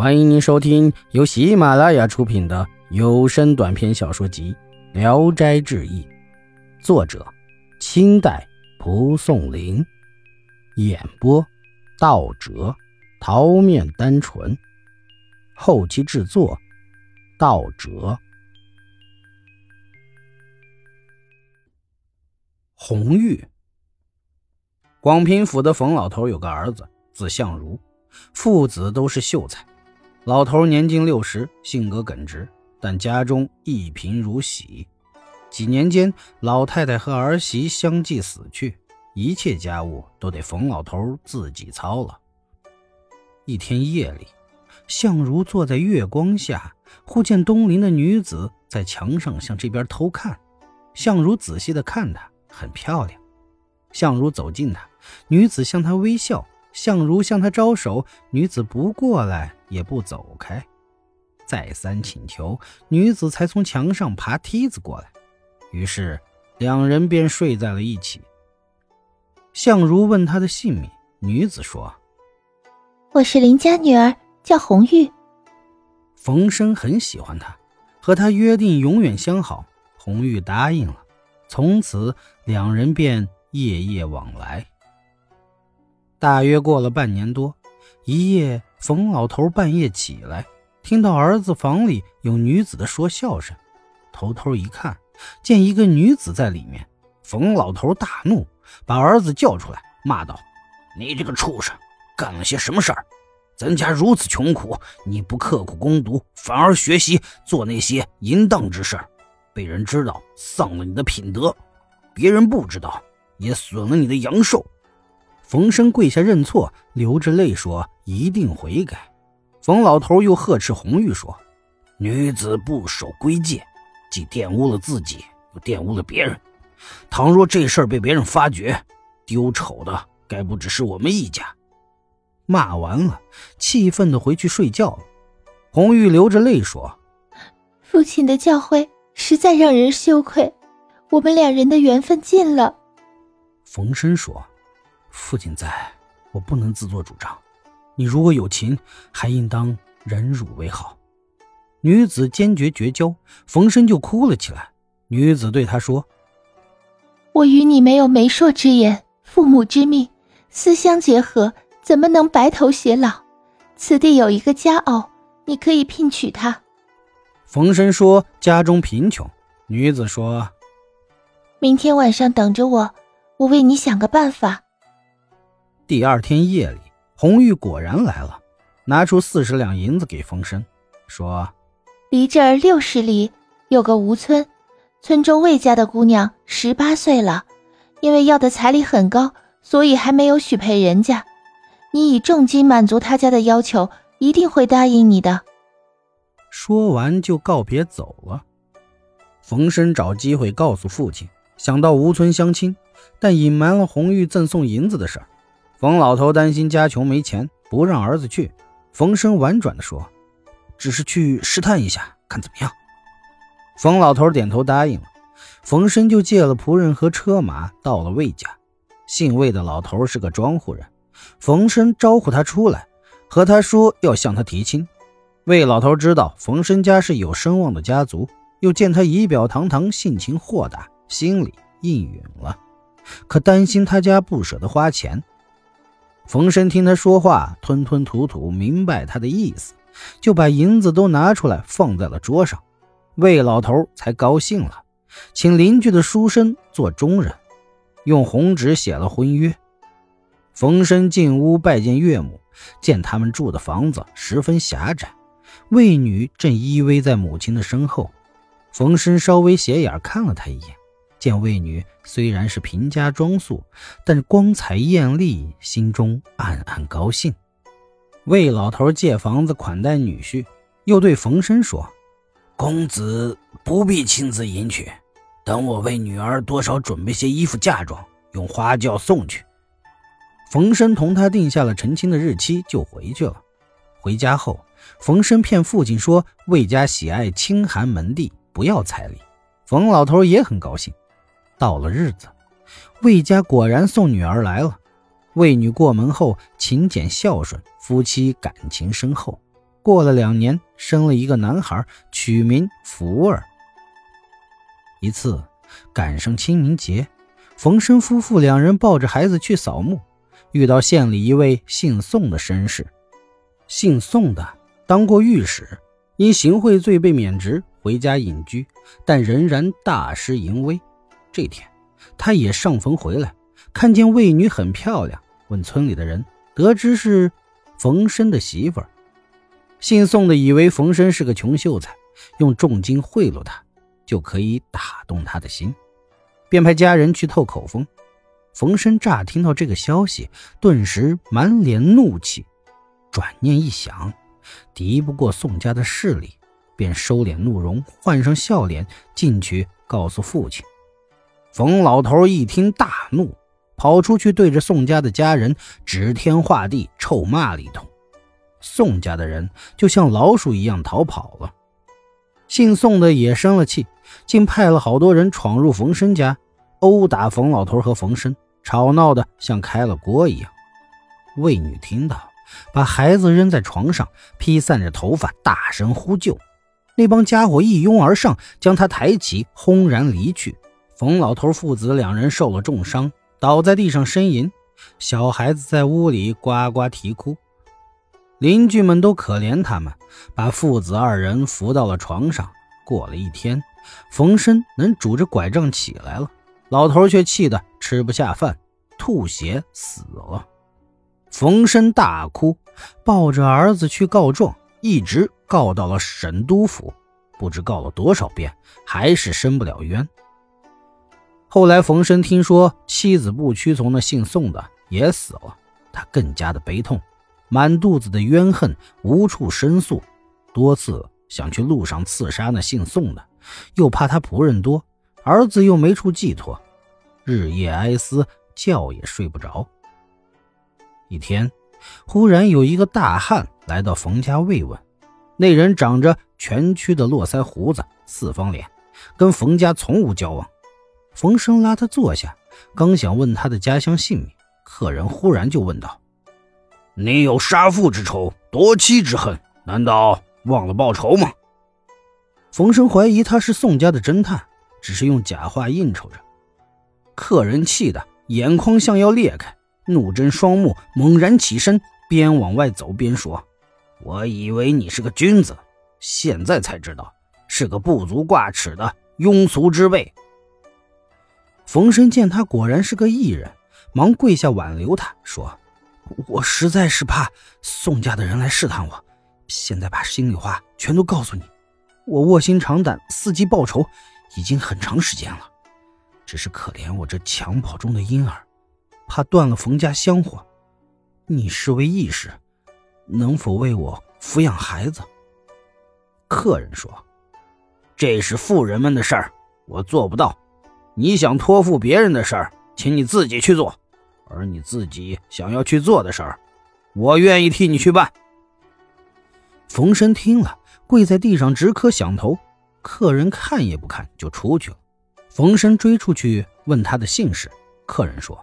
欢迎您收听由喜马拉雅出品的有声短篇小说集《聊斋志异》，作者：清代蒲松龄，演播：道哲、桃面单纯，后期制作：道哲。红玉，广平府的冯老头有个儿子，字相如，父子都是秀才。老头年近六十，性格耿直，但家中一贫如洗。几年间，老太太和儿媳相继死去，一切家务都得冯老头自己操了。一天夜里，相如坐在月光下，忽见东邻的女子在墙上向这边偷看。相如仔细的看她，很漂亮。相如走近她，女子向她微笑。相如向他招手，女子不过来也不走开，再三请求，女子才从墙上爬梯子过来。于是两人便睡在了一起。相如问他的姓名，女子说：“我是林家女儿，叫红玉。”冯生很喜欢她，和她约定永远相好。红玉答应了，从此两人便夜夜往来。大约过了半年多，一夜，冯老头半夜起来，听到儿子房里有女子的说笑声，偷偷一看，见一个女子在里面。冯老头大怒，把儿子叫出来，骂道：“你这个畜生，干了些什么事儿？咱家如此穷苦，你不刻苦攻读，反而学习做那些淫荡之事，被人知道，丧了你的品德；别人不知道，也损了你的阳寿。”冯生跪下认错，流着泪说：“一定悔改。”冯老头又呵斥红玉说：“女子不守规戒，既玷污了自己，又玷污了别人。倘若这事儿被别人发觉，丢丑的该不只是我们一家。”骂完了，气愤的回去睡觉了。红玉流着泪说：“父亲的教诲实在让人羞愧，我们两人的缘分尽了。”冯生说。父亲在，我不能自作主张。你如果有情，还应当忍辱为好。女子坚决绝交，冯生就哭了起来。女子对他说：“我与你没有媒妁之言，父母之命，思相结合，怎么能白头偕老？此地有一个佳偶，你可以聘娶她。”冯生说：“家中贫穷。”女子说：“明天晚上等着我，我为你想个办法。”第二天夜里，红玉果然来了，拿出四十两银子给冯生，说：“离这儿六十里有个吴村，村中魏家的姑娘十八岁了，因为要的彩礼很高，所以还没有许配人家。你以重金满足他家的要求，一定会答应你的。”说完就告别走了。冯生找机会告诉父亲，想到吴村相亲，但隐瞒了红玉赠送银子的事儿。冯老头担心家穷没钱，不让儿子去。冯生婉转地说：“只是去试探一下，看怎么样。”冯老头点头答应了。冯生就借了仆人和车马，到了魏家。姓魏的老头是个庄户人。冯生招呼他出来，和他说要向他提亲。魏老头知道冯生家是有声望的家族，又见他仪表堂堂，性情豁达，心里应允了。可担心他家不舍得花钱。冯生听他说话，吞吞吐吐，明白他的意思，就把银子都拿出来放在了桌上。魏老头才高兴了，请邻居的书生做中人，用红纸写了婚约。冯生进屋拜见岳母，见他们住的房子十分狭窄，魏女正依偎在母亲的身后。冯生稍微斜眼看了他一眼。见魏女虽然是贫家装束，但光彩艳丽，心中暗暗高兴。魏老头借房子款待女婿，又对冯生说：“公子不必亲自迎娶，等我为女儿多少准备些衣服嫁妆，用花轿送去。”冯生同他定下了成亲的日期，就回去了。回家后，冯生骗父亲说魏家喜爱清寒门第，不要彩礼。冯老头也很高兴。到了日子，魏家果然送女儿来了。魏女过门后勤俭孝顺，夫妻感情深厚。过了两年，生了一个男孩，取名福儿。一次赶上清明节，冯生夫妇两人抱着孩子去扫墓，遇到县里一位姓宋的绅士。姓宋的当过御史，因行贿罪被免职，回家隐居，但仍然大施淫威。这天，他也上坟回来，看见卫女很漂亮，问村里的人，得知是冯生的媳妇儿。姓宋的以为冯生是个穷秀才，用重金贿赂他，就可以打动他的心，便派家人去透口风。冯生乍听到这个消息，顿时满脸怒气，转念一想，敌不过宋家的势力，便收敛怒容，换上笑脸进去告诉父亲。冯老头一听大怒，跑出去对着宋家的家人指天画地，臭骂了一通。宋家的人就像老鼠一样逃跑了。姓宋的也生了气，竟派了好多人闯入冯生家，殴打冯老头和冯生，吵闹的像开了锅一样。魏女听到，把孩子扔在床上，披散着头发，大声呼救。那帮家伙一拥而上，将他抬起，轰然离去。冯老头父子两人受了重伤，倒在地上呻吟，小孩子在屋里呱呱啼哭。邻居们都可怜他们，把父子二人扶到了床上。过了一天，冯生能拄着拐杖起来了，老头却气得吃不下饭，吐血死了。冯生大哭，抱着儿子去告状，一直告到了省督府，不知告了多少遍，还是伸不了冤。后来，冯生听说妻子不屈从那姓宋的也死了，他更加的悲痛。满肚子的怨恨，无处申诉，多次想去路上刺杀那姓宋的，又怕他仆人多，儿子又没处寄托，日夜哀思，觉也睡不着。一天，忽然有一个大汉来到冯家慰问，那人长着蜷曲的络腮胡子，四方脸，跟冯家从无交往。冯生拉他坐下，刚想问他的家乡姓名，客人忽然就问道。你有杀父之仇，夺妻之恨，难道忘了报仇吗？冯生怀疑他是宋家的侦探，只是用假话应酬着。客人气得眼眶像要裂开，怒睁双目，猛然起身，边往外走边说：“我以为你是个君子，现在才知道是个不足挂齿的庸俗之辈。”冯生见他果然是个异人，忙跪下挽留他，说。我实在是怕宋家的人来试探我，现在把心里话全都告诉你。我卧薪尝胆，伺机报仇，已经很长时间了。只是可怜我这襁褓中的婴儿，怕断了冯家香火。你是位义士，能否为我抚养孩子？客人说：“这是富人们的事儿，我做不到。你想托付别人的事儿，请你自己去做。”而你自己想要去做的事儿，我愿意替你去办。冯生听了，跪在地上直磕响头。客人看也不看就出去了。冯生追出去问他的姓氏，客人说：“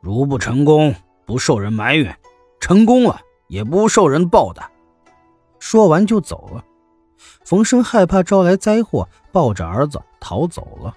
如不成功，不受人埋怨；成功了，也不受人报答。”说完就走了。冯生害怕招来灾祸，抱着儿子逃走了。